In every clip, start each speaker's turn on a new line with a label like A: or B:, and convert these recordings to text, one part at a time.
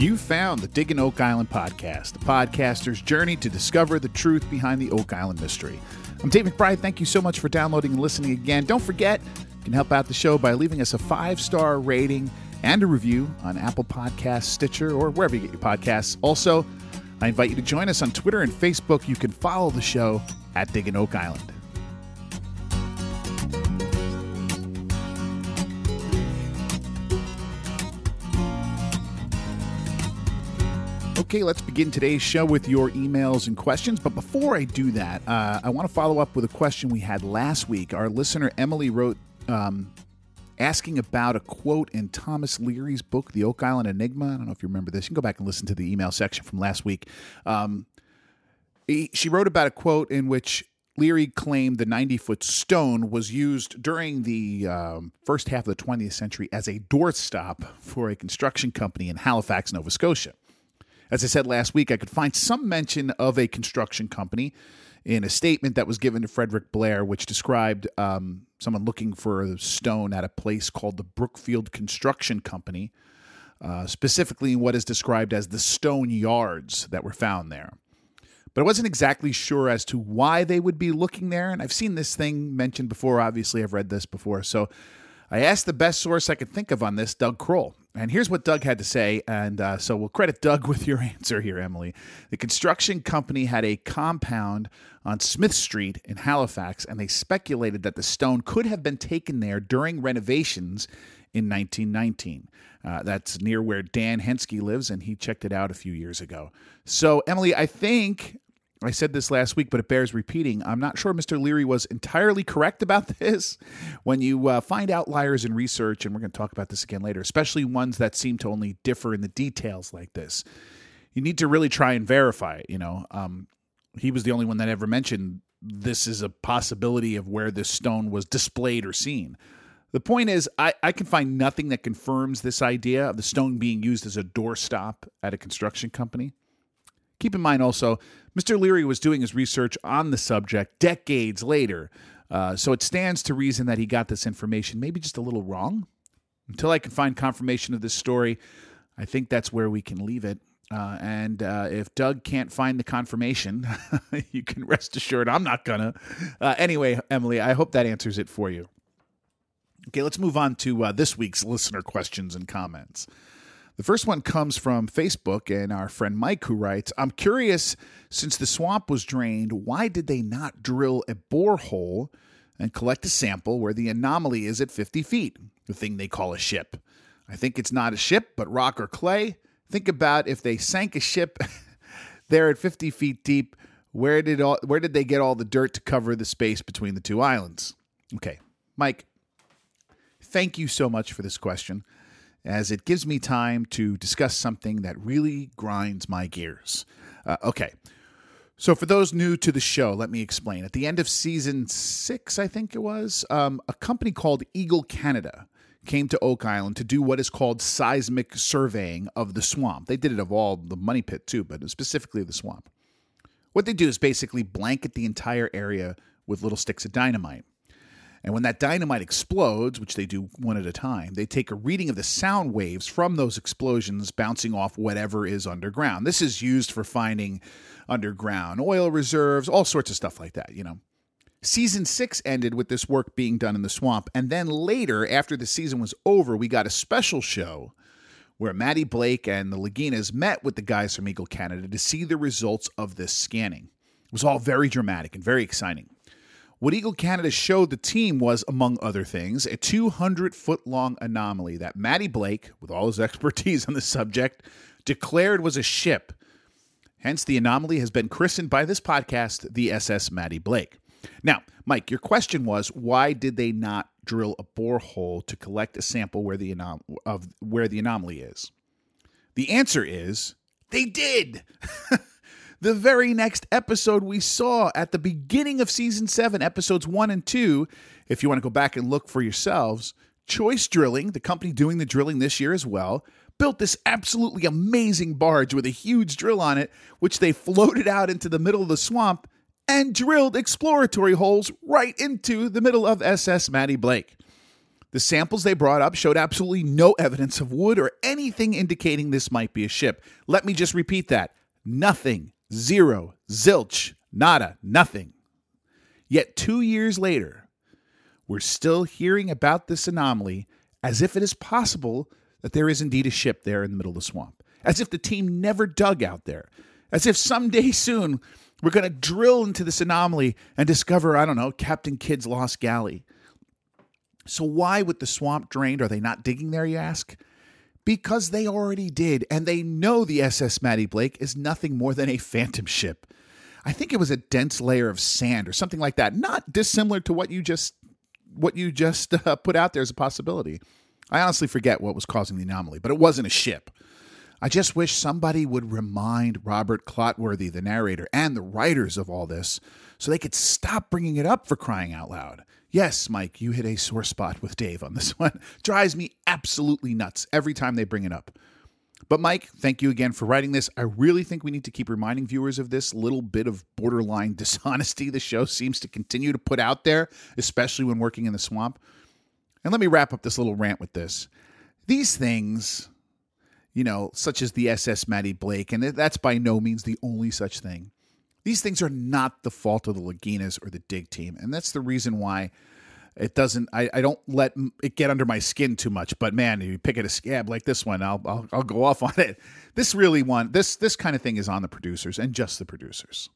A: You found the Digging Oak Island podcast, the podcaster's journey to discover the truth behind the Oak Island mystery. I'm Dave McBride. Thank you so much for downloading and listening again. Don't forget, you can help out the show by leaving us a five star rating and a review on Apple Podcasts, Stitcher, or wherever you get your podcasts. Also, I invite you to join us on Twitter and Facebook. You can follow the show at Digging Oak Island. Okay, let's begin today's show with your emails and questions. But before I do that, uh, I want to follow up with a question we had last week. Our listener Emily wrote um, asking about a quote in Thomas Leary's book, The Oak Island Enigma. I don't know if you remember this. You can go back and listen to the email section from last week. Um, he, she wrote about a quote in which Leary claimed the 90 foot stone was used during the um, first half of the 20th century as a doorstop for a construction company in Halifax, Nova Scotia. As I said last week, I could find some mention of a construction company in a statement that was given to Frederick Blair, which described um, someone looking for a stone at a place called the Brookfield Construction Company, uh, specifically what is described as the stone yards that were found there. But I wasn't exactly sure as to why they would be looking there, and I've seen this thing mentioned before. Obviously, I've read this before. So I asked the best source I could think of on this, Doug Crowell. And here's what Doug had to say. And uh, so we'll credit Doug with your answer here, Emily. The construction company had a compound on Smith Street in Halifax, and they speculated that the stone could have been taken there during renovations in 1919. Uh, that's near where Dan Henskee lives, and he checked it out a few years ago. So, Emily, I think I said this last week, but it bears repeating. I'm not sure Mr. Leary was entirely correct about this. When you uh, find outliers in research, and we're going to talk about this again later, especially ones that seem to only differ in the details like this, you need to really try and verify it. You know, um, he was the only one that ever mentioned this is a possibility of where this stone was displayed or seen. The point is, I, I can find nothing that confirms this idea of the stone being used as a doorstop at a construction company. Keep in mind also, Mr. Leary was doing his research on the subject decades later, uh, so it stands to reason that he got this information maybe just a little wrong. Until I can find confirmation of this story, I think that's where we can leave it. Uh, and uh, if Doug can't find the confirmation, you can rest assured I'm not gonna. Uh, anyway, Emily, I hope that answers it for you. Okay, let's move on to uh, this week's listener questions and comments. The first one comes from Facebook and our friend Mike, who writes I'm curious, since the swamp was drained, why did they not drill a borehole and collect a sample where the anomaly is at 50 feet, the thing they call a ship? I think it's not a ship, but rock or clay. Think about if they sank a ship there at 50 feet deep, where did all, where did they get all the dirt to cover the space between the two islands? Okay, Mike, thank you so much for this question as it gives me time to discuss something that really grinds my gears. Uh, okay. So, for those new to the show, let me explain. At the end of season six, I think it was, um, a company called Eagle Canada came to Oak Island to do what is called seismic surveying of the swamp. They did it of all the money pit too, but specifically the swamp. What they do is basically blanket the entire area with little sticks of dynamite. And when that dynamite explodes, which they do one at a time, they take a reading of the sound waves from those explosions bouncing off whatever is underground. This is used for finding underground oil reserves, all sorts of stuff like that, you know. Season six ended with this work being done in the swamp. And then later, after the season was over, we got a special show where Matty Blake and the Laginas met with the guys from Eagle Canada to see the results of this scanning. It was all very dramatic and very exciting. What Eagle Canada showed the team was, among other things, a 200 foot long anomaly that Matty Blake, with all his expertise on the subject, declared was a ship. Hence, the anomaly has been christened by this podcast the SS Matty Blake. Now, Mike, your question was why did they not drill a borehole to collect a sample where the anom- of where the anomaly is? The answer is they did. the very next episode we saw at the beginning of season seven, episodes one and two. If you want to go back and look for yourselves, Choice Drilling, the company doing the drilling this year as well, built this absolutely amazing barge with a huge drill on it, which they floated out into the middle of the swamp and drilled exploratory holes right into the middle of SS Matty Blake. The samples they brought up showed absolutely no evidence of wood or anything indicating this might be a ship. Let me just repeat that nothing, zero, zilch, nada, nothing. Yet two years later, we're still hearing about this anomaly as if it is possible that there is indeed a ship there in the middle of the swamp, as if the team never dug out there, as if someday soon we're going to drill into this anomaly and discover, I don't know, Captain Kidd's lost galley. So, why, with the swamp drained, are they not digging there, you ask? Because they already did, and they know the SS Matty Blake is nothing more than a phantom ship. I think it was a dense layer of sand or something like that, not dissimilar to what you just what you just uh, put out there as a possibility. I honestly forget what was causing the anomaly, but it wasn't a ship. I just wish somebody would remind Robert Clotworthy, the narrator, and the writers of all this so they could stop bringing it up for crying out loud. Yes, Mike, you hit a sore spot with Dave on this one. Drives me absolutely nuts every time they bring it up. But, Mike, thank you again for writing this. I really think we need to keep reminding viewers of this little bit of borderline dishonesty the show seems to continue to put out there, especially when working in the swamp. And let me wrap up this little rant with this. These things, you know, such as the SS Matty Blake, and that's by no means the only such thing. These things are not the fault of the Laginas or the dig team. And that's the reason why it doesn't, I, I don't let it get under my skin too much. But man, if you pick at a scab like this one, I'll, I'll, I'll go off on it. This really one, this, this kind of thing is on the producers and just the producers.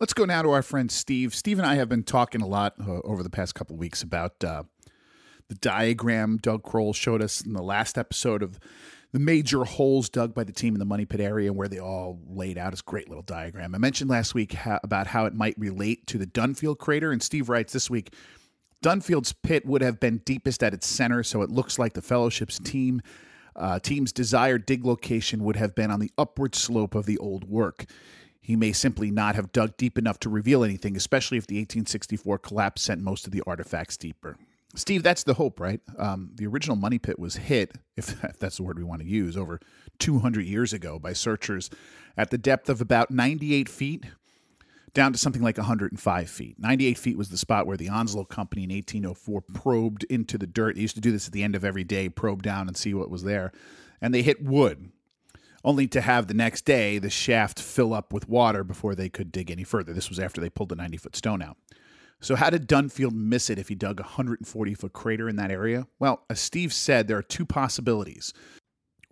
A: Let's go now to our friend Steve. Steve and I have been talking a lot uh, over the past couple weeks about uh, the diagram Doug Crowell showed us in the last episode of the major holes dug by the team in the money pit area where they all laid out. is great little diagram. I mentioned last week how, about how it might relate to the Dunfield crater, and Steve writes this week Dunfield's pit would have been deepest at its center, so it looks like the fellowship's team. Uh, team's desired dig location would have been on the upward slope of the old work. He may simply not have dug deep enough to reveal anything, especially if the 1864 collapse sent most of the artifacts deeper. Steve, that's the hope, right? Um, the original money pit was hit, if, if that's the word we want to use, over 200 years ago by searchers at the depth of about 98 feet down to something like 105 feet. 98 feet was the spot where the Onslow Company in 1804 probed into the dirt. They used to do this at the end of every day, probe down and see what was there. And they hit wood, only to have the next day the shaft fill up with water before they could dig any further. This was after they pulled the 90 foot stone out. So, how did Dunfield miss it if he dug a 140 foot crater in that area? Well, as Steve said, there are two possibilities.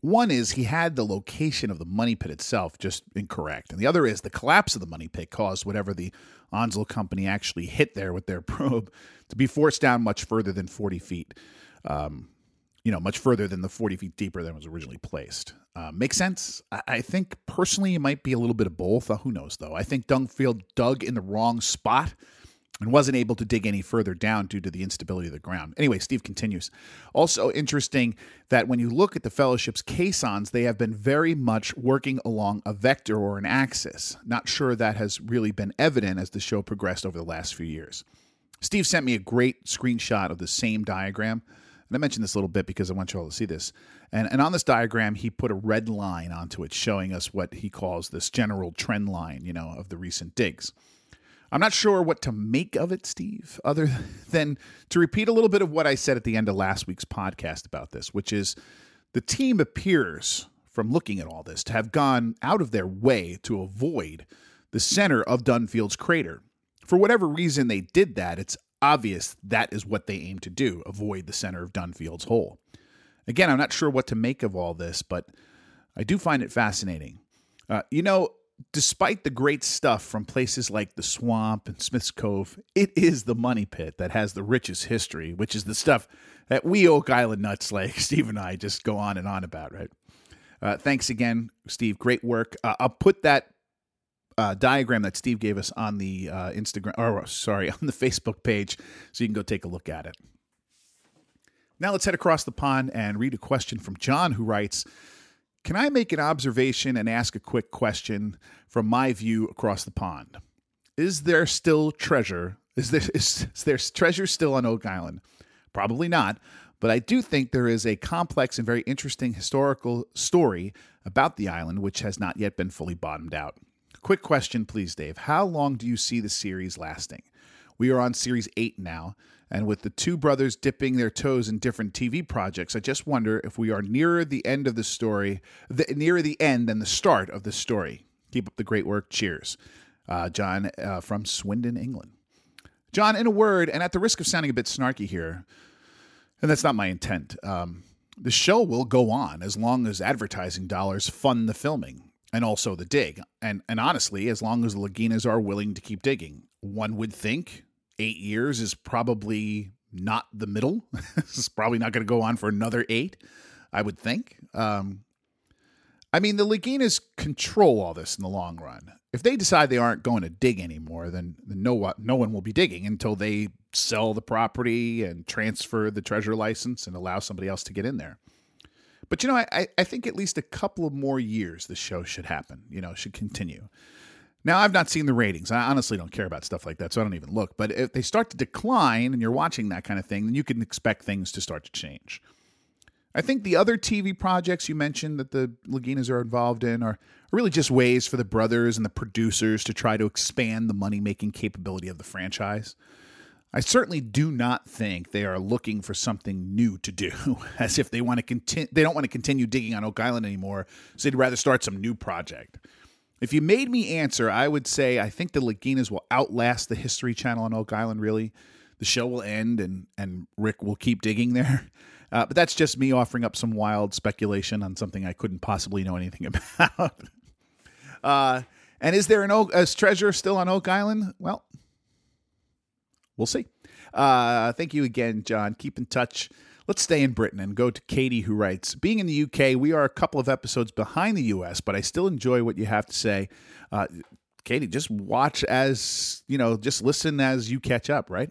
A: One is he had the location of the money pit itself just incorrect. And the other is the collapse of the money pit caused whatever the Onslow company actually hit there with their probe to be forced down much further than 40 feet. Um, you know, much further than the 40 feet deeper than was originally placed. Uh, makes sense? I-, I, think personally it might be a little bit of both. Uh, who knows, though? I think Dunfield dug in the wrong spot and wasn't able to dig any further down due to the instability of the ground. Anyway, Steve continues. Also interesting that when you look at the fellowship's caissons, they have been very much working along a vector or an axis. Not sure that has really been evident as the show progressed over the last few years. Steve sent me a great screenshot of the same diagram. And I mentioned this a little bit because I want you all to see this. And, and on this diagram, he put a red line onto it, showing us what he calls this general trend line, you know, of the recent digs. I'm not sure what to make of it, Steve, other than to repeat a little bit of what I said at the end of last week's podcast about this, which is the team appears, from looking at all this, to have gone out of their way to avoid the center of Dunfield's crater. For whatever reason they did that, it's obvious that is what they aim to do avoid the center of Dunfield's hole. Again, I'm not sure what to make of all this, but I do find it fascinating. Uh, you know, despite the great stuff from places like the Swamp and Smith's Cove, it is the money pit that has the richest history, which is the stuff that we Oak Island nuts like Steve and I just go on and on about, right? Uh, thanks again, Steve. Great work. Uh, I'll put that uh, diagram that Steve gave us on the uh, Instagram, or sorry, on the Facebook page, so you can go take a look at it. Now let's head across the pond and read a question from John, who writes. Can I make an observation and ask a quick question from my view across the pond? Is there still treasure? Is there, is, is there treasure still on Oak Island? Probably not, but I do think there is a complex and very interesting historical story about the island which has not yet been fully bottomed out. Quick question, please, Dave. How long do you see the series lasting? We are on series eight now, And with the two brothers dipping their toes in different TV projects, I just wonder if we are nearer the end of the story, the, nearer the end than the start of the story. Keep up the great work. Cheers. Uh, John uh, from Swindon, England. John, in a word, and at the risk of sounding a bit snarky here, and that's not my intent, um, the show will go on as long as advertising dollars fund the filming and also the dig. And, and honestly, as long as the Laginas are willing to keep digging, one would think eight years is probably not the middle. it's probably not going to go on for another eight, I would think. Um, I mean, the Laginas control all this in the long run. If they decide they aren't going to dig anymore, then, then no, no one will be digging until they sell the property and transfer the treasure license and allow somebody else to get in there. But you know, I, I think at least a couple of more years the show should happen, you know, should continue. Now, I've not seen the ratings. I honestly don't care about stuff like that, so I don't even look. But if they start to decline and you're watching that kind of thing, then you can expect things to start to change. I think the other TV projects you mentioned that the Laginas are involved in are really just ways for the brothers and the producers to try to expand the money making capability of the franchise. I certainly do not think they are looking for something new to do, as if they want to continue. They don't want to continue digging on Oak Island anymore, so they'd rather start some new project. If you made me answer, I would say I think the Laginas will outlast the History Channel on Oak Island. Really, the show will end, and and Rick will keep digging there. Uh, but that's just me offering up some wild speculation on something I couldn't possibly know anything about. uh, and is there an Oak, a treasure still on Oak Island? Well, we'll see. Uh, thank you again, John. Keep in touch. Let's stay in Britain and go to Katie, who writes Being in the UK, we are a couple of episodes behind the US, but I still enjoy what you have to say. Uh, Katie, just watch as, you know, just listen as you catch up, right?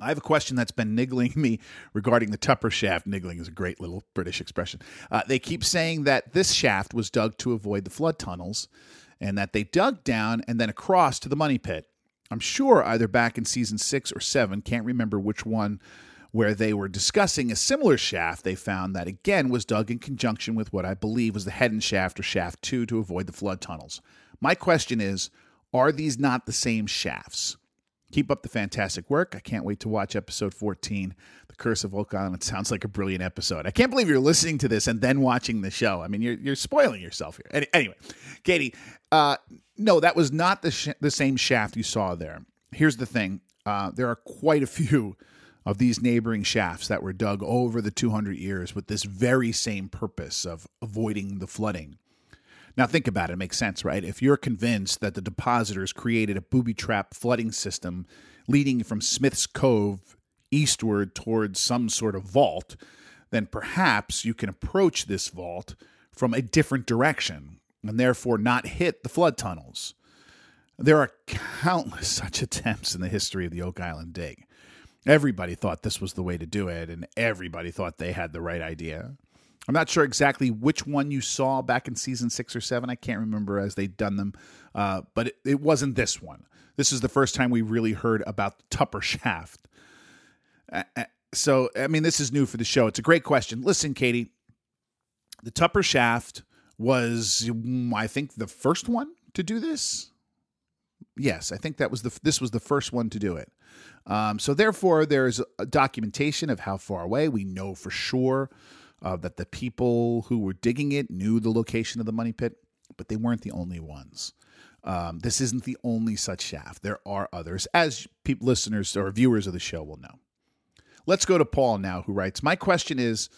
A: I have a question that's been niggling me regarding the Tupper shaft. Niggling is a great little British expression. Uh, they keep saying that this shaft was dug to avoid the flood tunnels and that they dug down and then across to the money pit. I'm sure either back in season six or seven, can't remember which one, where they were discussing a similar shaft they found that again was dug in conjunction with what I believe was the Hedden shaft or shaft two to avoid the flood tunnels. My question is are these not the same shafts? Keep up the fantastic work. I can't wait to watch episode 14, The Curse of Oak Island. It sounds like a brilliant episode. I can't believe you're listening to this and then watching the show. I mean, you're, you're spoiling yourself here. Any, anyway, Katie, uh, no, that was not the, sh- the same shaft you saw there. Here's the thing uh, there are quite a few of these neighboring shafts that were dug over the 200 years with this very same purpose of avoiding the flooding. Now, think about it. It makes sense, right? If you're convinced that the depositors created a booby trap flooding system leading from Smith's Cove eastward towards some sort of vault, then perhaps you can approach this vault from a different direction and therefore not hit the flood tunnels. There are countless such attempts in the history of the Oak Island dig. Everybody thought this was the way to do it, and everybody thought they had the right idea. I'm not sure exactly which one you saw back in season six or seven. I can't remember as they'd done them, uh, but it, it, wasn't this one. This is the first time we really heard about the Tupper shaft. Uh, so, I mean, this is new for the show. It's a great question. Listen, Katie, the Tupper shaft was, I think, the first one to do this. Yes, I think that was the this was the first one to do it. Um, so therefore, there's documentation of how far away we know for sure uh, that the people who were digging it knew the location of the money pit, but they weren't the only ones. Um, this isn't the only such shaft. There are others, as people, listeners or viewers of the show will know. Let's go to Paul now, who writes My question is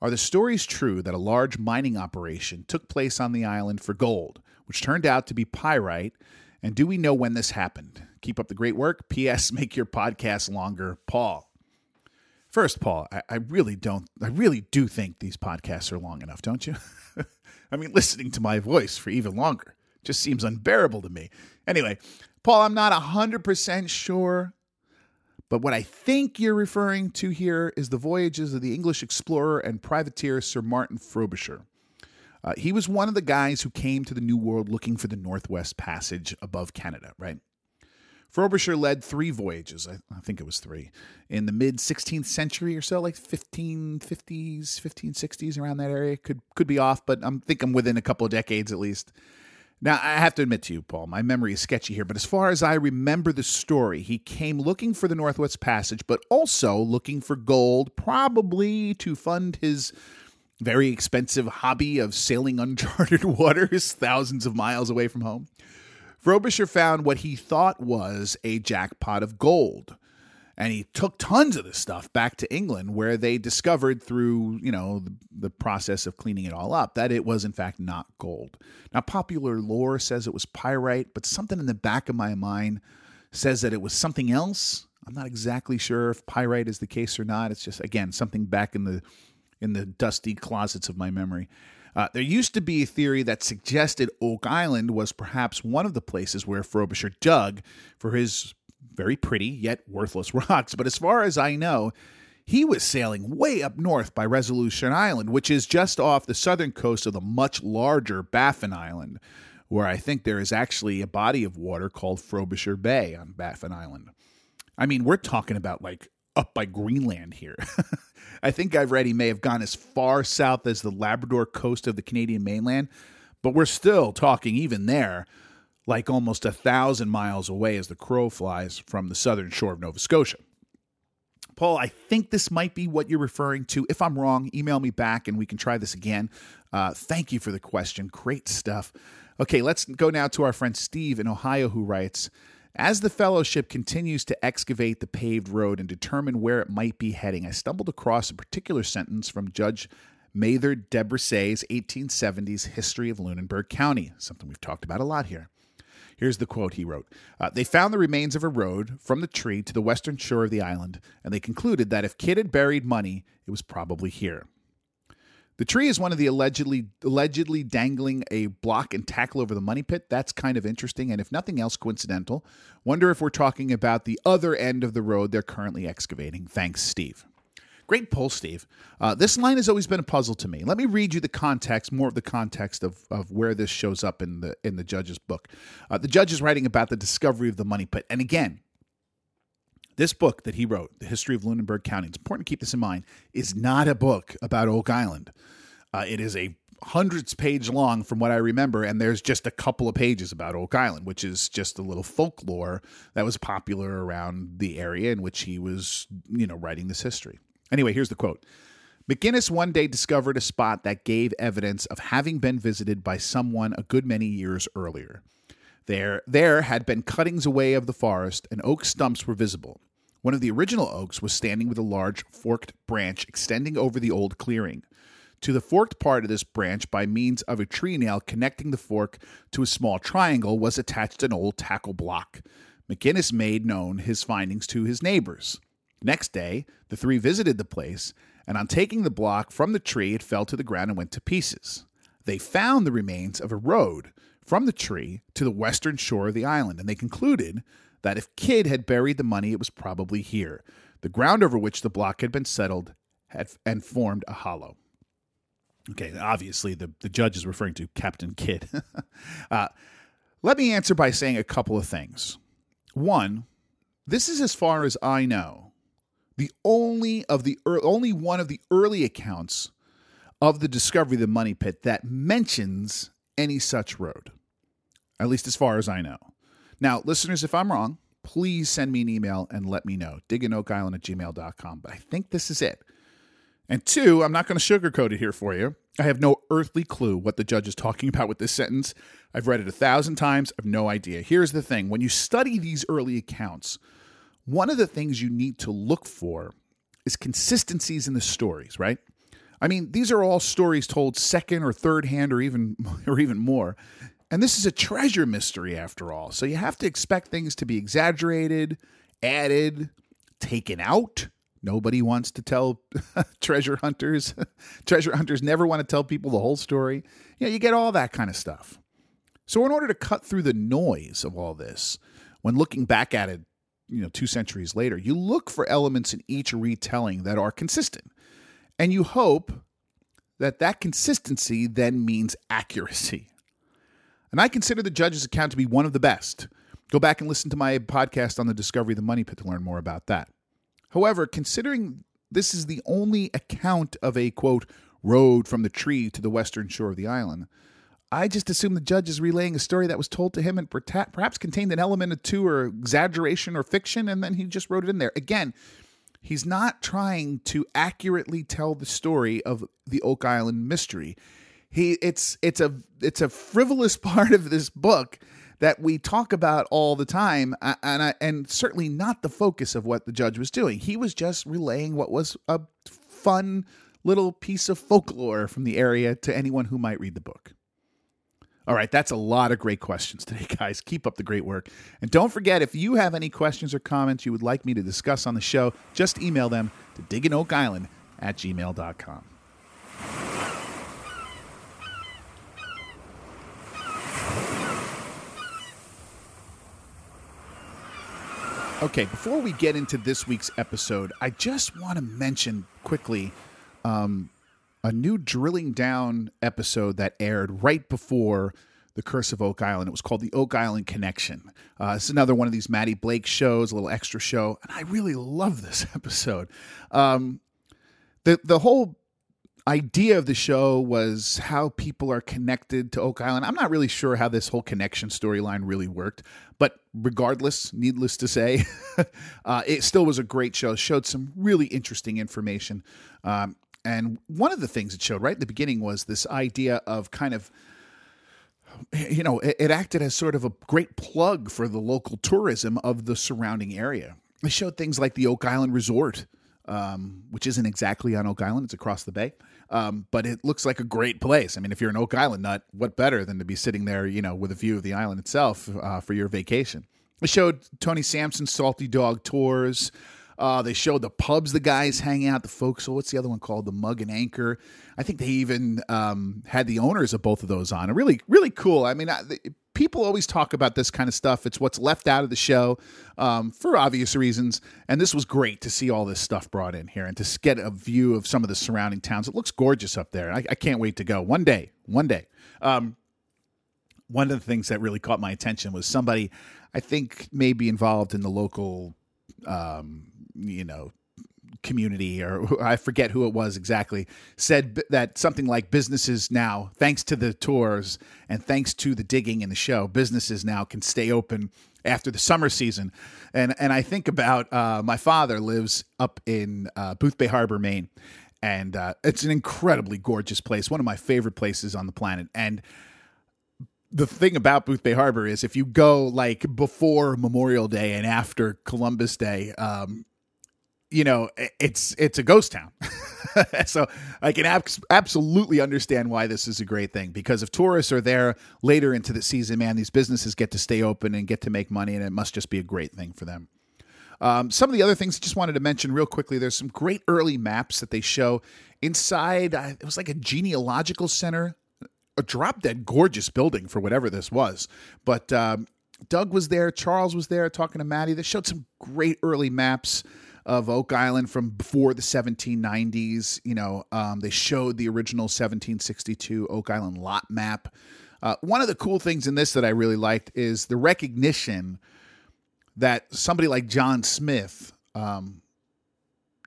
A: Are the stories true that a large mining operation took place on the island for gold, which turned out to be pyrite? And do we know when this happened? Keep up the great work. P.S. Make your podcast longer. Paul. First, Paul, I, I, really don't, I really do think these podcasts are long enough, don't you? I mean, listening to my voice for even longer just seems unbearable to me. Anyway, Paul, I'm not 100% sure, but what I think you're referring to here is the voyages of the English explorer and privateer Sir Martin Frobisher. Uh, he was one of the guys who came to the New World looking for the Northwest Passage above Canada, right? Frobisher led three voyages, I, I think it was three, in the mid 16th century or so, like 1550s, 1560s, around that area. Could could be off, but I'm think I'm within a couple of decades at least. Now, I have to admit to you, Paul, my memory is sketchy here, but as far as I remember the story, he came looking for the Northwest Passage, but also looking for gold, probably to fund his very expensive hobby of sailing uncharted waters thousands of miles away from home. Frobisher found what he thought was a jackpot of gold and he took tons of this stuff back to England where they discovered through, you know, the, the, process of cleaning it all up that it was in fact not gold. Now popular lore says it was pyrite, but something in the back of my mind says that it was something else. I'm not exactly sure if pyrite is the case or not. It's just again something back in the in the dusty closets of my memory. Uh, there used to be a theory that suggested Oak Island was perhaps one of the places where Frobisher dug for his very pretty yet worthless rocks. But as far as I know, he was sailing way up north by Resolution Island, which is just off the southern coast of the much larger Baffin Island, where I think there is actually a body of water called Frobisher Bay on Baffin Island. I mean, we're talking about like up by Greenland here. I think I've read he may have gone as far south as the Labrador coast of the Canadian mainland, but we're still talking, even there, like almost a thousand miles away as the crow flies from the southern shore of Nova Scotia. Paul, I think this might be what you're referring to. If I'm wrong, email me back and we can try this again. Uh, thank you for the question. Great stuff. Okay, let's go now to our friend Steve in Ohio who writes As the fellowship continues to excavate the paved road and determine where it might be heading, I stumbled across a particular sentence from Judge Mather DesBrisay's 1870s History of Lunenburg County, something we've talked about a lot here. Here's the quote he wrote uh, They found the remains of a road from the tree to the western shore of the island, and they concluded that if Kidd had buried money, it was probably here. The tree is one of the allegedly allegedly dangling a block and tackle over the money pit. That's kind of interesting, and if nothing else, coincidental. Wonder if we're talking about the other end of the road they're currently excavating. Thanks, Steve. Great pull, Steve. Uh, this line has always been a puzzle to me. Let me read you the context, more of the context of, of where this shows up in the in the judge's book. Uh, the judge is writing about the discovery of the money pit, and again, this book that he wrote, The History of Lunenburg County, it's important to keep this in mind, is not a book about Oak Island. Uh, it is a hundreds page long from what I remember, and there's just a couple of pages about Oak Island, which is just a little folklore that was popular around the area in which he was, you know, writing this history. Anyway, here's the quote. McGinnis one day discovered a spot that gave evidence of having been visited by someone a good many years earlier. There, there had been cuttings away of the forest, and oak stumps were visible. One of the original oaks was standing with a large forked branch extending over the old clearing. To the forked part of this branch, by means of a tree nail connecting the fork to a small triangle, was attached an old tackle block. McGinnis made known his findings to his neighbors. Next day, the three visited the place, and on taking the block from the tree, it fell to the ground and went to pieces. They found the remains of a road from the tree to the western shore of the island, and they concluded that if Kidd had buried the money, it was probably here. The ground over which the block had been settled had and formed a hollow. Okay, obviously the, the judge is referring to Captain Kidd. uh, let me answer by saying a couple of things. One, this is as far as I know the only of the only one of the early accounts of the discovery of the money pit that mentions any such road, at least as far as I know. Now, listeners, if I'm wrong, please send me an email and let me know. Digginoakisland at gmail.com. But I think this is it. And two, I'm not going to sugarcoat it here for you. I have no earthly clue what the judge is talking about with this sentence. I've read it a thousand times. I have no idea. Here's the thing when you study these early accounts, one of the things you need to look for is consistencies in the stories, right? I mean, these are all stories told second or third hand or even or even more. And this is a treasure mystery after all. So you have to expect things to be exaggerated, added, taken out. Nobody wants to tell treasure hunters. treasure hunters never want to tell people the whole story. You know, you get all that kind of stuff. So in order to cut through the noise of all this, when looking back at it you know two centuries later you look for elements in each retelling that are consistent and you hope that that consistency then means accuracy. And i consider the judge's account to be one of the best. Go back and listen to my podcast on the discovery of the money pit to learn more about that. However considering this is the only account of a quote road from the tree to the western shore of the island I just assume the judge is relaying a story that was told to him and perhaps contained an element of two or exaggeration or fiction, and then he just wrote it in there. Again, he's not trying to accurately tell the story of the Oak Island mystery. He it's it's a it's a frivolous part of this book that we talk about all the time, uh, and I, and certainly not the focus of what the judge was doing. He was just relaying what was a fun little piece of folklore from the area to anyone who might read the book. All right, that's a lot of great questions today, guys. Keep up the great work. And don't forget, if you have any questions or comments you would like me to discuss on the show, just email them to digginoakisland at gmail.com. Okay, before we get into this week's episode, I just want to mention quickly um, a new drilling down episode that aired right before the Curse of Oak Island. It was called the Oak Island Connection. Uh, it's another one of these Matty Blake shows, a little extra show, and I really love this episode. Um, the the whole idea of the show was how people are connected to Oak Island. I'm not really sure how this whole connection storyline really worked, but regardless, needless to say, uh, it still was a great show. Showed some really interesting information. Um, and one of the things it showed right at the beginning was this idea of kind of you know, it, it, acted as sort of a great plug for the local tourism of the surrounding area. It showed things like the Oak Island Resort, um, which isn't exactly on Oak Island, it's across the bay. Um, but it looks like a great place. I mean, if you're an Oak Island nut, what better than to be sitting there, you know, with a view of the island itself uh, for your vacation? It showed Tony Sampson's Salty Dog tours. Uh, they showed the pubs the guys hang out, the folks. What's the other one called? The Mug and Anchor. I think they even um, had the owners of both of those on. really, really cool. I mean, I, the, people always talk about this kind of stuff. It's what's left out of the show um, for obvious reasons. And this was great to see all this stuff brought in here and to get a view of some of the surrounding towns. It looks gorgeous up there. I, I can't wait to go one day. One day. Um, one of the things that really caught my attention was somebody I think may be involved in the local um, you know community or I forget who it was exactly said that something like businesses now thanks to the tours and thanks to the digging in the show businesses now can stay open after the summer season. And and I think about uh, my father lives up in uh, Boothbay Harbor Maine. And uh, it's an incredibly gorgeous place one of my favorite places on the planet. And the thing about Boothbay Harbor is if you go like before Memorial Day and after Columbus Day, um, you know, it's it's a ghost town. so I can ab- absolutely understand why this is a great thing because if tourists are there later into the season, man, these businesses get to stay open and get to make money, and it must just be a great thing for them. Um, some of the other things I just wanted to mention real quickly. There's some great early maps that they show inside. Uh, it was like a genealogical center, a drop dead gorgeous building for whatever this was. But um, Doug was there, Charles was there talking to Matty. They showed some great early maps of Oak Island from before the 1790s. You know, um, they showed the original 1762 Oak Island lot map. Uh, one of the cool things in this that I really liked is the recognition that somebody like John Smith, um,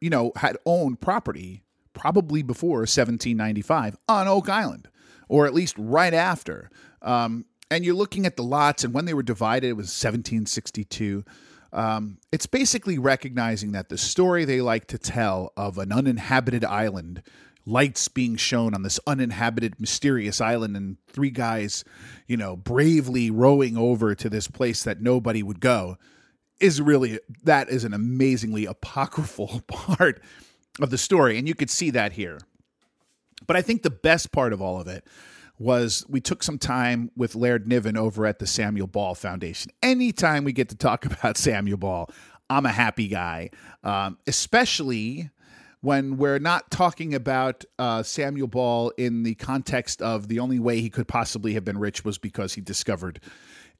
A: you know, had owned property probably before 1795 on Oak Island, or at least right after. Um, and you're looking at the lots, and when they were divided, it was 1762. Um, it's basically recognizing that the story they like to tell of an uninhabited island, lights being shown on this uninhabited, mysterious island, and three guys, you know, bravely rowing over to this place that nobody would go, is really that is an amazingly apocryphal part of the story. And you could see that here. But I think the best part of all of it was we took some time with Laird Niven over at the Samuel Ball Foundation. Anytime we get to talk about Samuel Ball, I'm a happy guy, um, especially when we're not talking about uh, Samuel Ball in the context of the only way he could possibly have been rich was because he discovered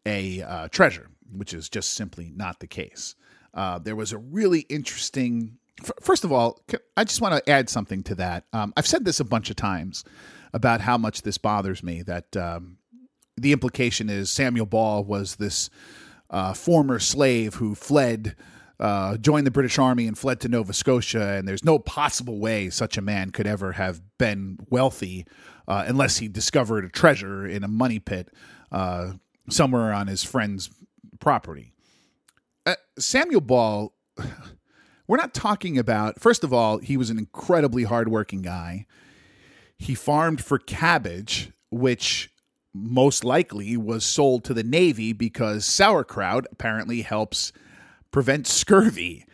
A: a uh, treasure, which is just simply not the case. Uh, there was a really interesting. First of all, I just want to add something to that. Um, I've said this a bunch of times about how much this bothers me. That um, the implication is Samuel Ball was this uh, former slave who fled uh, joined the British Army and fled to Nova Scotia. And there's no possible way such a man could ever have been wealthy uh, unless he discovered a treasure in a money pit uh, somewhere on his friend's property. Uh, Samuel Ball, we're not talking about, first of all, he was an incredibly hardworking guy. He farmed for cabbage, which most likely was sold to the Navy because sauerkraut apparently helps prevent scurvy.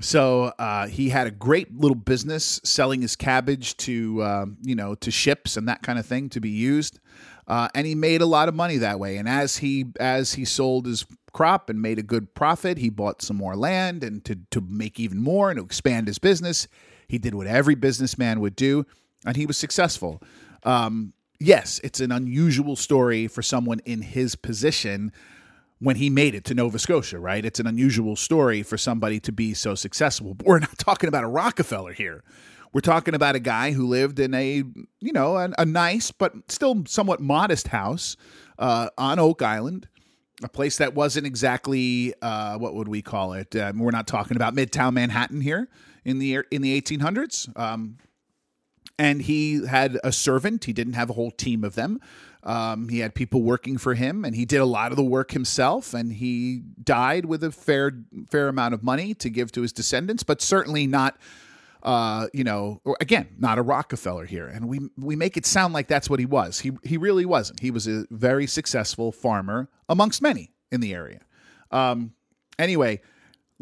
A: So uh, he had a great little business selling his cabbage to uh, you know to ships and that kind of thing to be used, uh, and he made a lot of money that way. And as he as he sold his crop and made a good profit, he bought some more land and to to make even more and to expand his business. He did what every businessman would do, and he was successful. Um, yes, it's an unusual story for someone in his position when he made it to Nova Scotia, right? It's an unusual story for somebody to be so successful. But we're not talking about a Rockefeller here. We're talking about a guy who lived in a, you know, a, a nice but still somewhat modest house uh, on Oak Island, a place that wasn't exactly uh, what would we call it? Um, we're not talking about Midtown Manhattan here in the in the 1800s. Um, and he had a servant. He didn't have a whole team of them. Um, he had people working for him, and he did a lot of the work himself. And he died with a fair fair amount of money to give to his descendants, but certainly not, uh, you know, again, not a Rockefeller here. And we we make it sound like that's what he was. He he really wasn't. He was a very successful farmer amongst many in the area. Um, anyway,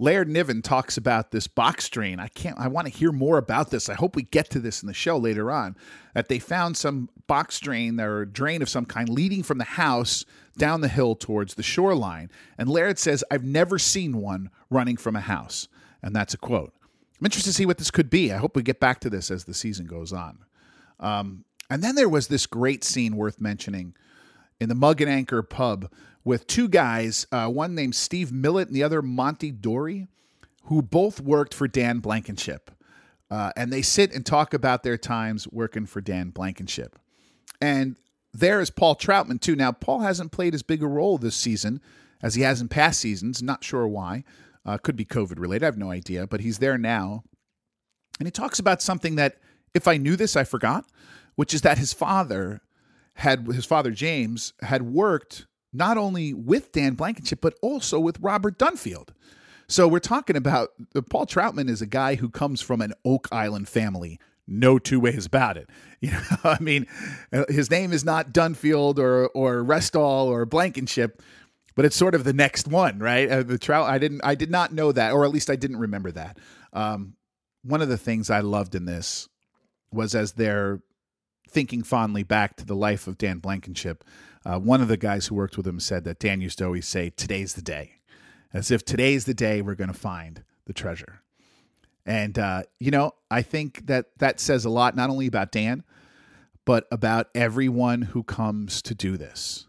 A: Laird Niven talks about this box drain. I can't. I want to hear more about this. I hope we get to this in the show later on. That they found some box drain or drain of some kind leading from the house down the hill towards the shoreline. And Laird says, "I've never seen one running from a house." And that's a quote. I'm interested to see what this could be. I hope we get back to this as the season goes on. Um, and then there was this great scene worth mentioning in the Mug and Anchor pub with two guys, uh, one named Steve Millet and the other Monty Dory, who both worked for Dan Blankenship. Uh, and they sit and talk about their times working for Dan Blankenship. And there is Paul Troutman, too. Now, Paul hasn't played as big a role this season as he has in past seasons. Not sure why. Uh, could be COVID related. I have no idea, but he's there now. And he talks about something that, if I knew this, I forgot, which is that his father had, his father James, had worked not only with Dan Blankenship, but also with Robert Dunfield. So we're talking about uh, Paul Troutman is a guy who comes from an Oak Island family. No two ways about it. You know, I mean, uh, his name is not Dunfield or or Restall or Blankenship, but it's sort of the next one, right? Uh, the Trout. I didn't. I did not know that, or at least I didn't remember that. Um, one of the things I loved in this was as they're thinking fondly back to the life of Dan Blankenship uh, one of the guys who worked with him said that Dan used to always say, Today's the day, as if today's the day we're going to find the treasure. And, uh, you know, I think that that says a lot, not only about Dan, but about everyone who comes to do this.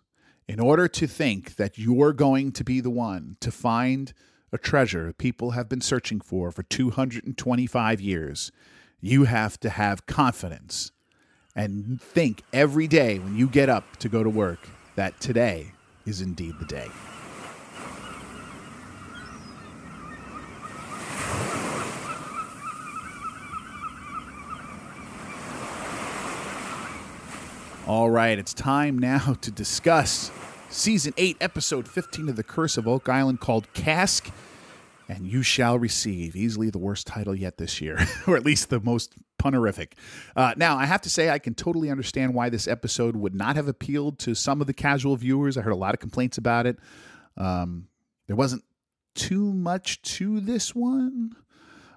A: In order to think that you're going to be the one to find a treasure people have been searching for for 225 years, you have to have confidence and think every day when you get up to go to work that today is indeed the day. All right, it's time now to discuss season 8, episode 15 of The Curse of Oak Island called Cask and You Shall Receive. Easily the worst title yet this year, or at least the most punerific. Uh, now, I have to say, I can totally understand why this episode would not have appealed to some of the casual viewers. I heard a lot of complaints about it. Um, there wasn't too much to this one.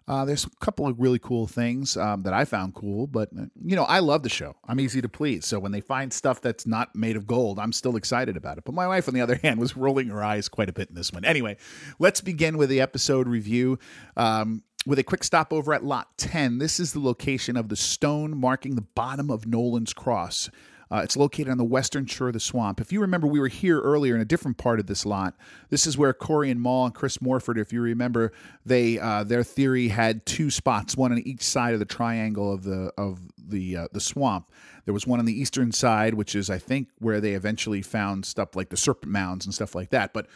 A: Uh, there's a couple of really cool things um, that I found cool, but uh, you know, I love the show. I'm easy to please. So when they find stuff that's not made of gold, I'm still excited about it. But my wife, on the other hand, was rolling her eyes quite a bit in this one. Anyway, let's begin with the episode review. Um, with a quick stop over at Lot 10. This is the location of the stone marking the bottom of Nolan's Cross. Uh, it's located on the western shore of the swamp. If you remember, we were here earlier in a different part of this lot. This is where Corjan Mol and Chris Morford, if you remember, they uh, their theory had two spots, one on each side of the triangle of the of the uh, the swamp. There was one on the eastern side, which is I think where they eventually found stuff like the serpent mounds and stuff like that. But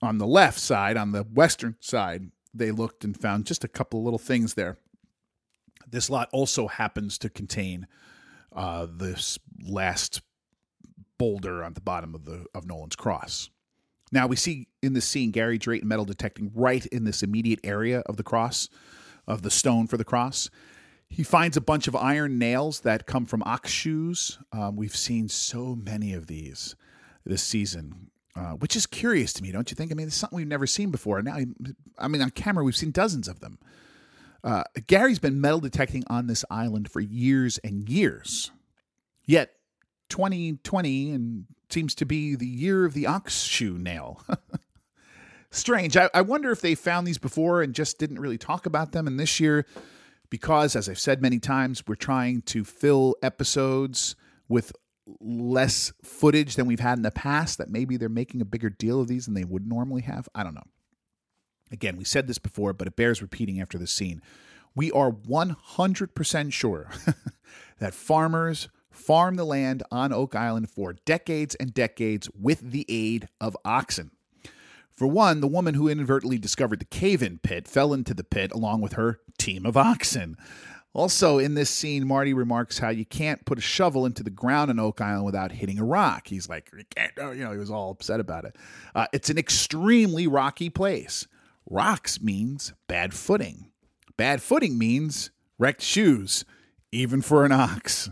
A: on the left side, on the western side, they looked and found just a couple of little things there. This lot also happens to contain uh, this last boulder on the bottom of the of Nolan's cross. Now we see in this scene Gary Drayton metal detecting right in this immediate area of the cross, of the stone for the cross. He finds a bunch of iron nails that come from ox shoes. Um, we've seen so many of these this season, uh, which is curious to me, don't you think? I mean, it's something we've never seen before. Now, I mean, on camera, we've seen dozens of them. Uh, Gary's been metal detecting on this island for years and years. Yet, 2020 and seems to be the year of the ox shoe nail. Strange. I, I wonder if they found these before and just didn't really talk about them. And this year, because, as I've said many times, we're trying to fill episodes with less footage than we've had in the past, that maybe they're making a bigger deal of these than they would normally have. I don't know. Again, we said this before, but it bears repeating after the scene. We are 100% sure that farmers farm the land on Oak Island for decades and decades with the aid of oxen. For one, the woman who inadvertently discovered the cave in pit fell into the pit along with her team of oxen. Also, in this scene, Marty remarks how you can't put a shovel into the ground in Oak Island without hitting a rock. He's like, you can't, you know, he was all upset about it. Uh, it's an extremely rocky place. Rocks means bad footing. Bad footing means wrecked shoes, even for an ox.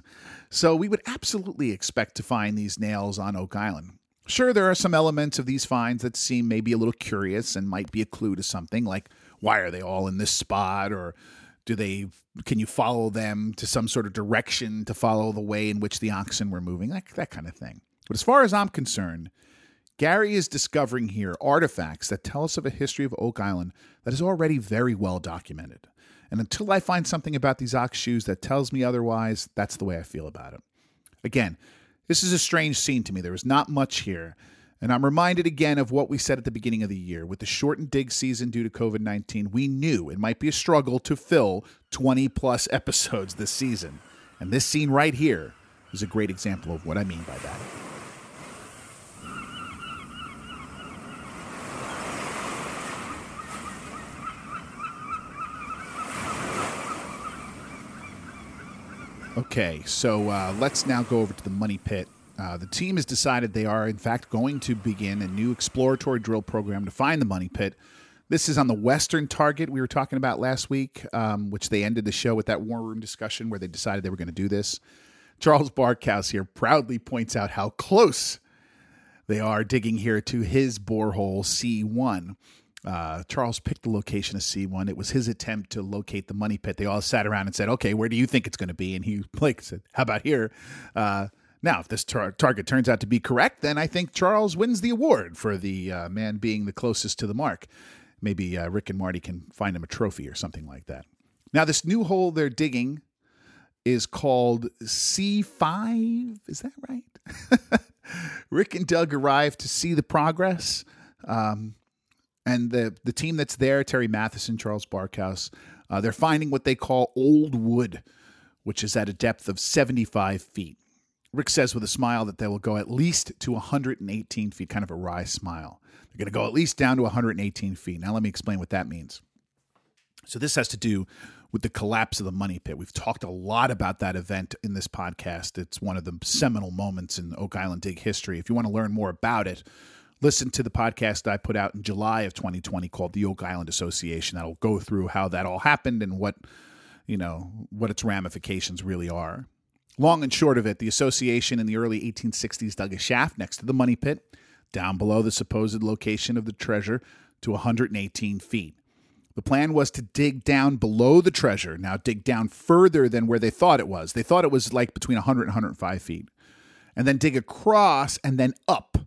A: So we would absolutely expect to find these nails on Oak Island. Sure, there are some elements of these finds that seem maybe a little curious and might be a clue to something, like why are they all in this spot, or do they can you follow them to some sort of direction to follow the way in which the oxen were moving, that that kind of thing. But as far as I'm concerned, Gary is discovering here artifacts that tell us of a history of Oak Island that is already very well documented. And until I find something about these ox shoes that tells me otherwise, that's the way I feel about it. Again, this is a strange scene to me. There is not much here. And I'm reminded again of what we said at the beginning of the year. With the shortened dig season due to COVID 19, we knew it might be a struggle to fill 20 plus episodes this season. And this scene right here is a great example of what I mean by that. Okay, so uh, let's now go over to the money pit. Uh, the team has decided they are, in fact, going to begin a new exploratory drill program to find the money pit. This is on the western target we were talking about last week, um, which they ended the show with that war room discussion where they decided they were going to do this. Charles Barkhouse here proudly points out how close they are digging here to his borehole C1. Uh, Charles picked the location of C1. It was his attempt to locate the money pit. They all sat around and said, "Okay, where do you think it's going to be?" And he like said, "How about here?" Uh, now, if this tar- target turns out to be correct, then I think Charles wins the award for the uh, man being the closest to the mark. Maybe uh, Rick and Marty can find him a trophy or something like that. Now, this new hole they're digging is called C5. Is that right? Rick and Doug arrive to see the progress. Um, and the the team that's there, Terry Matheson, Charles Barkhouse, uh, they're finding what they call old wood, which is at a depth of 75 feet. Rick says with a smile that they will go at least to 118 feet, kind of a wry smile. They're going to go at least down to 118 feet. Now, let me explain what that means. So, this has to do with the collapse of the money pit. We've talked a lot about that event in this podcast. It's one of the seminal moments in Oak Island Dig history. If you want to learn more about it, listen to the podcast I put out in July of 2020 called the Oak Island Association. That'll go through how that all happened and what, you know, what its ramifications really are. Long and short of it, the association in the early 1860s dug a shaft next to the money pit, down below the supposed location of the treasure, to 118 feet. The plan was to dig down below the treasure, now dig down further than where they thought it was. They thought it was like between 100 and 105 feet. And then dig across and then up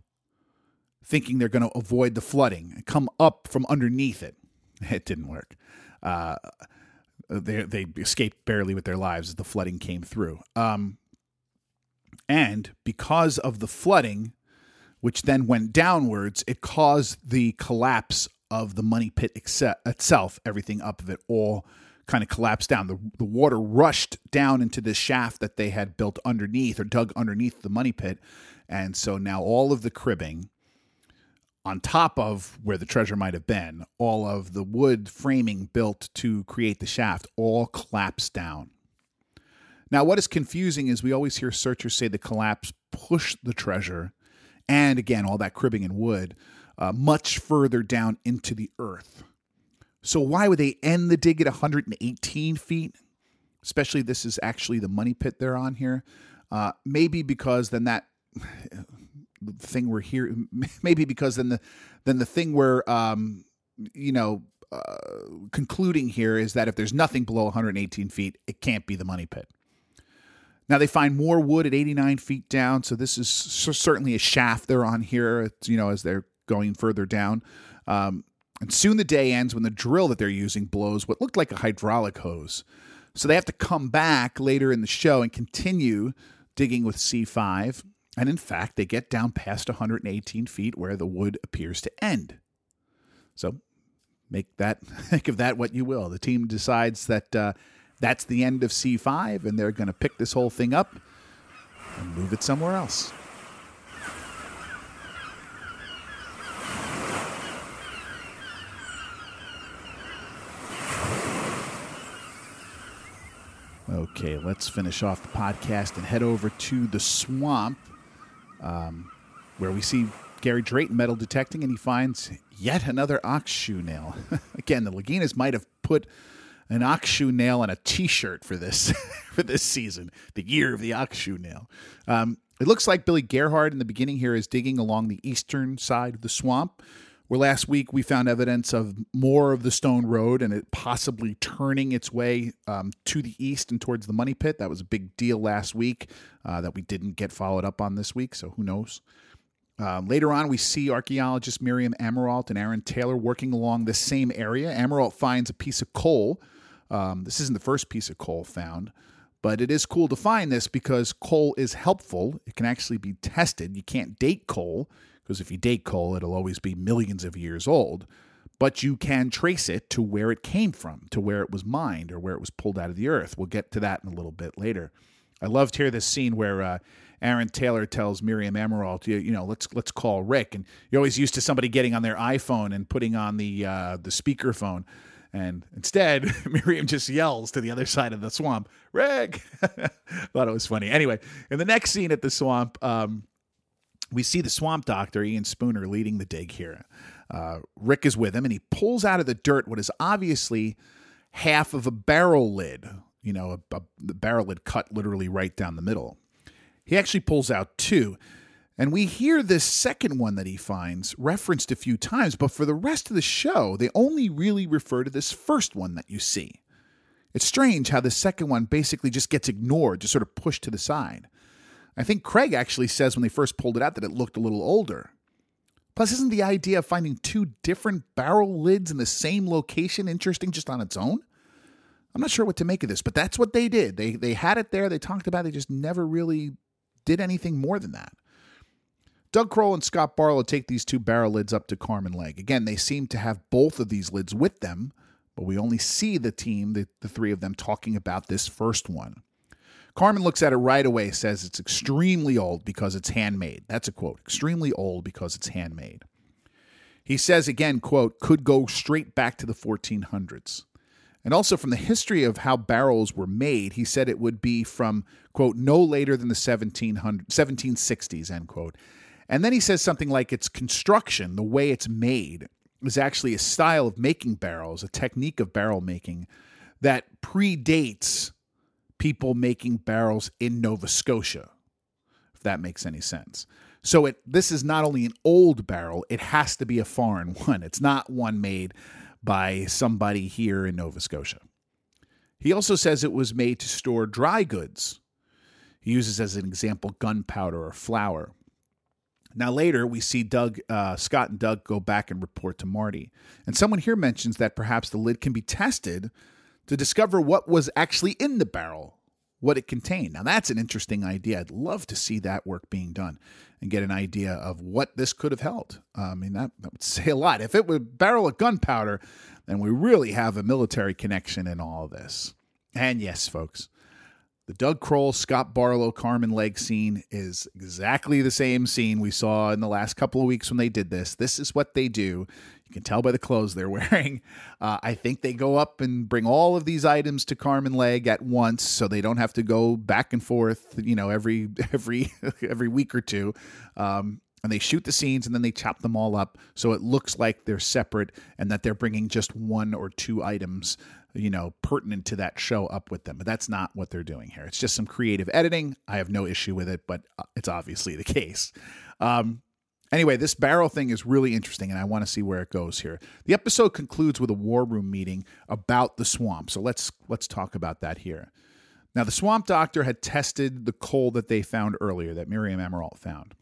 A: thinking they're going to avoid the flooding and come up from underneath it. It didn't work. Uh, they, they escaped barely with their lives as the flooding came through. Um, and because of the flooding, which then went downwards, it caused the collapse of the money pit itself. Everything up of it all kind of collapsed down. The, the water rushed down into this shaft that they had built underneath or dug underneath the money pit. And so now all of the cribbing on top of where the treasure might have been, all of the wood framing built to create the shaft all collapsed down. Now, what is confusing is we always hear searchers say the collapse pushed the treasure, and again, all that cribbing and wood, uh, much further down into the earth. So, why would they end the dig at 118 feet? Especially, this is actually the money pit they're on here. Uh, maybe because then that thing we're here. Maybe because then the then the thing we're um, you know uh, concluding here is that if there's nothing below 118 feet, it can't be the money pit. Now they find more wood at 89 feet down, so this is certainly a shaft they're on here. You know, as they're going further down. Um, and soon the day ends when the drill that they're using blows what looked like a hydraulic hose. So they have to come back later in the show and continue digging with C5. And in fact, they get down past 118 feet where the wood appears to end. So make that, think of that what you will. The team decides that uh, that's the end of C5 and they're going to pick this whole thing up and move it somewhere else. Okay, let's finish off the podcast and head over to the swamp um, where we see Gary Drayton metal detecting and he finds yet another ox shoe nail. Again, the Laginas might have put an ox shoe nail on a T-shirt for this for this season, the year of the ox shoe nail. Um, it looks like Billy Gerhardt in the beginning here is digging along the eastern side of the swamp, where last week we found evidence of more of the stone road and it possibly turning its way um, to the east and towards the money pit. That was a big deal last week uh, that we didn't get followed up on this week, so who knows? Um, later on, we see archaeologist Miriam Amirault and Aaron Taylor working along the same area. Amirault finds a piece of coal. Um, this isn't the first piece of coal found, but it is cool to find this because coal is helpful. It can actually be tested. You can't date coal because if you date coal, it'll always be millions of years old. But you can trace it to where it came from, to where it was mined or where it was pulled out of the earth. We'll get to that in a little bit later. I loved here this scene where uh, Aaron Taylor tells Miriam Amirault, you, you, know, let's let's call Rick, and you're always used to somebody getting on their iPhone and putting on the uh, the speakerphone, and instead Miriam just yells to the other side of the swamp, Rick. Thought it was funny. Anyway, in the next scene at the swamp. Um, we see the swamp doctor, Ian Spooner, leading the dig here. Uh, Rick is with him, and he pulls out of the dirt what is obviously half of a barrel lid. You know, a, a, barrel lid cut literally right down the middle. He actually pulls out two. And we hear this second one that he finds referenced a few times, but for the rest of the show, they only really refer to this first one that you see. It's strange how the second one basically just gets ignored, just sort of pushed to the side. I think Craig actually says when they first pulled it out that it looked a little older. Plus, isn't the idea of finding two different barrel lids in the same location interesting just on its own? I'm not sure what to make of this, but that's what they did. They they had it there, they talked about it, they just never really did anything more than that. Doug Crowell and Scott Barlow take these two barrel lids up to Carmen Legge. Again, they seem to have both of these lids with them, but we only see the team, the, the three of them, talking about this first one. Carmen looks at it right away, says it's extremely old because it's handmade. That's a quote. Extremely old because it's handmade. He says again, quote, could go straight back to the 1400s. And also from the history of how barrels were made, he said it would be from, quote, no later than the 1700, 1760s, end quote. And then he says something like its construction, the way it's made, is actually a style of making barrels, a technique of barrel making that predates people making barrels in Nova Scotia, if that makes any sense. So it this is not only an old barrel, it has to be a foreign one. It's not one made by somebody here in Nova Scotia. He also says it was made to store dry goods. He uses as an example gunpowder or flour. Now, later, we see Doug, uh, Scott and Doug go back and report to Marty. And someone here mentions that perhaps the lid can be tested to discover what was actually in the barrel, what it contained. Now, that's an interesting idea. I'd love to see that work being done and get an idea of what this could have held. Uh, I mean, that, that would say a lot. If it would barrel of gunpowder, then we really have a military connection in all of this. And yes, folks, The Doug Crowell, Scott Barlow, Carmen Legge scene is exactly the same scene we saw in the last couple of weeks when they did this. This is what they do. Can tell by the clothes they're wearing. Uh, I think they go up and bring all of these items to Carmen Legge at once, so they don't have to go back and forth, you know, every every every week or two. Um, and they shoot the scenes and then they chop them all up so it looks like they're separate and that they're bringing just one or two items you know pertinent to that show up with them but that's not what they're doing here it's just some creative editing i have no issue with it but uh, it's obviously the case um, Anyway, this barrel thing is really interesting, and I want to see where it goes here. The episode concludes with a war room meeting about the swamp, so let's let's talk about that here. Now, the swamp doctor had tested the coal that they found earlier, that Miriam Amirault found,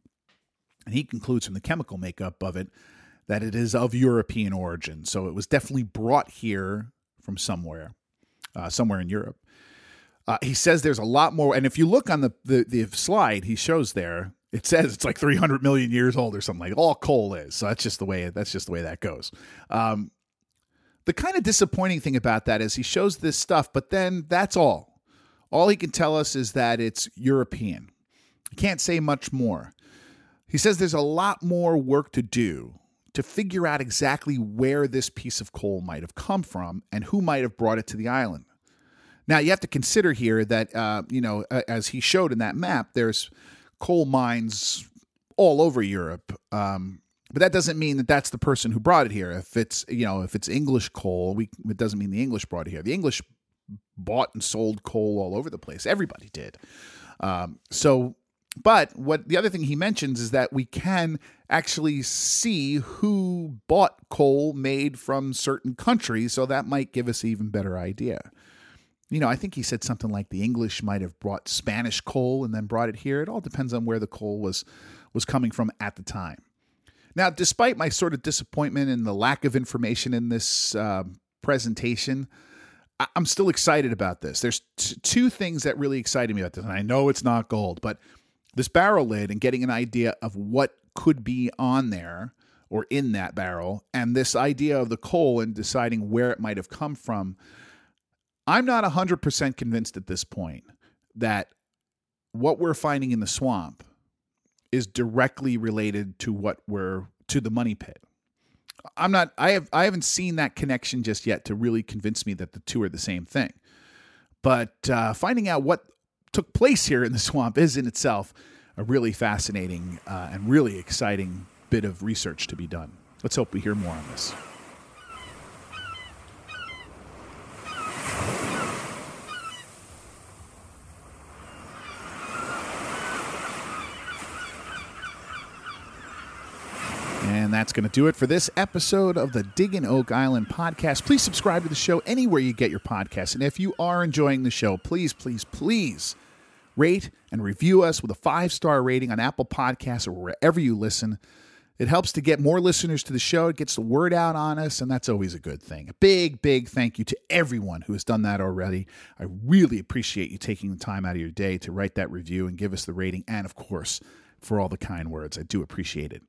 A: and he concludes from the chemical makeup of it that it is of European origin. So it was definitely brought here from somewhere, uh, somewhere in Europe. Uh, he says there's a lot more, and if you look on the, the the slide he shows there, it says it's like 300 million years old or something like all coal is. So that's just the way that's just the way that goes. Um, the kind of disappointing thing about that is he shows this stuff, but then that's all. All he can tell us is that it's European. He can't say much more. He says there's a lot more work to do to figure out exactly where this piece of coal might have come from and who might have brought it to the island. Now, you have to consider here that, uh, you know, as he showed in that map, there's coal mines all over Europe. Um, but that doesn't mean that that's the person who brought it here. If it's you know if it's English coal, we it doesn't mean the English brought it here. The English bought and sold coal all over the place. Everybody did. Um, so, but what the other thing he mentions is that we can actually see who bought coal made from certain countries. So that might give us even better idea you know, I think he said something like the English might have brought Spanish coal and then brought it here. It all depends on where the coal was was coming from at the time. Now, despite my sort of disappointment and the lack of information in this uh, presentation, I- am still excited about this. There's t- two things that really excited me about this, and I know it's not gold, but this barrel lid and getting an idea of what could be on there or in that barrel, and this idea of the coal and deciding where it might have come from I'm not 100% convinced at this point that what we're finding in the swamp is directly related to what we're to the money pit. I'm not I have I haven't seen that connection just yet to really convince me that the two are the same thing. But uh, finding out what took place here in the swamp is in itself a really fascinating uh, and really exciting bit of research to be done. Let's hope we hear more on this. And that's going to do it for this episode of the Diggin' Oak Island podcast. Please subscribe to the show anywhere you get your podcasts. And if you are enjoying the show, please, please, please rate and review us with a five star rating on Apple Podcasts or wherever you listen. It helps to get more listeners to the show. It gets the word out on us, and that's always a good thing. A big, big thank you to everyone who has done that already. I really appreciate you taking the time out of your day to write that review and give us the rating, and of course, for all the kind words. I do appreciate it.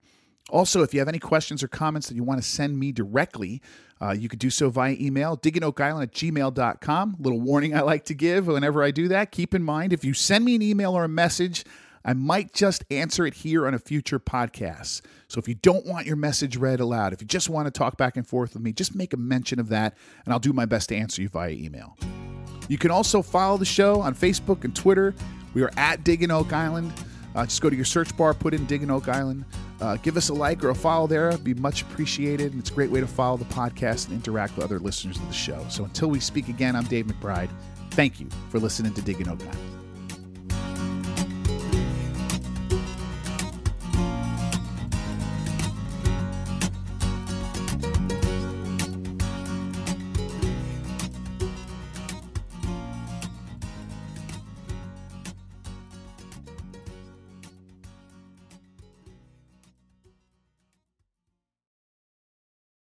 A: Also, if you have any questions or comments that you want to send me directly, uh, you could do so via email, diggingoakisland at gmail.com. Little warning I like to give whenever I do that. Keep in mind, if you send me an email or a message, I might just answer it here on a future podcast. So if you don't want your message read aloud, if you just want to talk back and forth with me, just make a mention of that, and I'll do my best to answer you via email. You can also follow the show on Facebook and Twitter. We are at Digging Oak Island. Uh, just go to your search bar, put in Digging Oak Island. Uh, give us a like or a follow there. It'd be much appreciated. And it's a great way to follow the podcast and interact with other listeners of the show. So until we speak again, I'm Dave McBride. Thank you for listening to Digging Oak Island.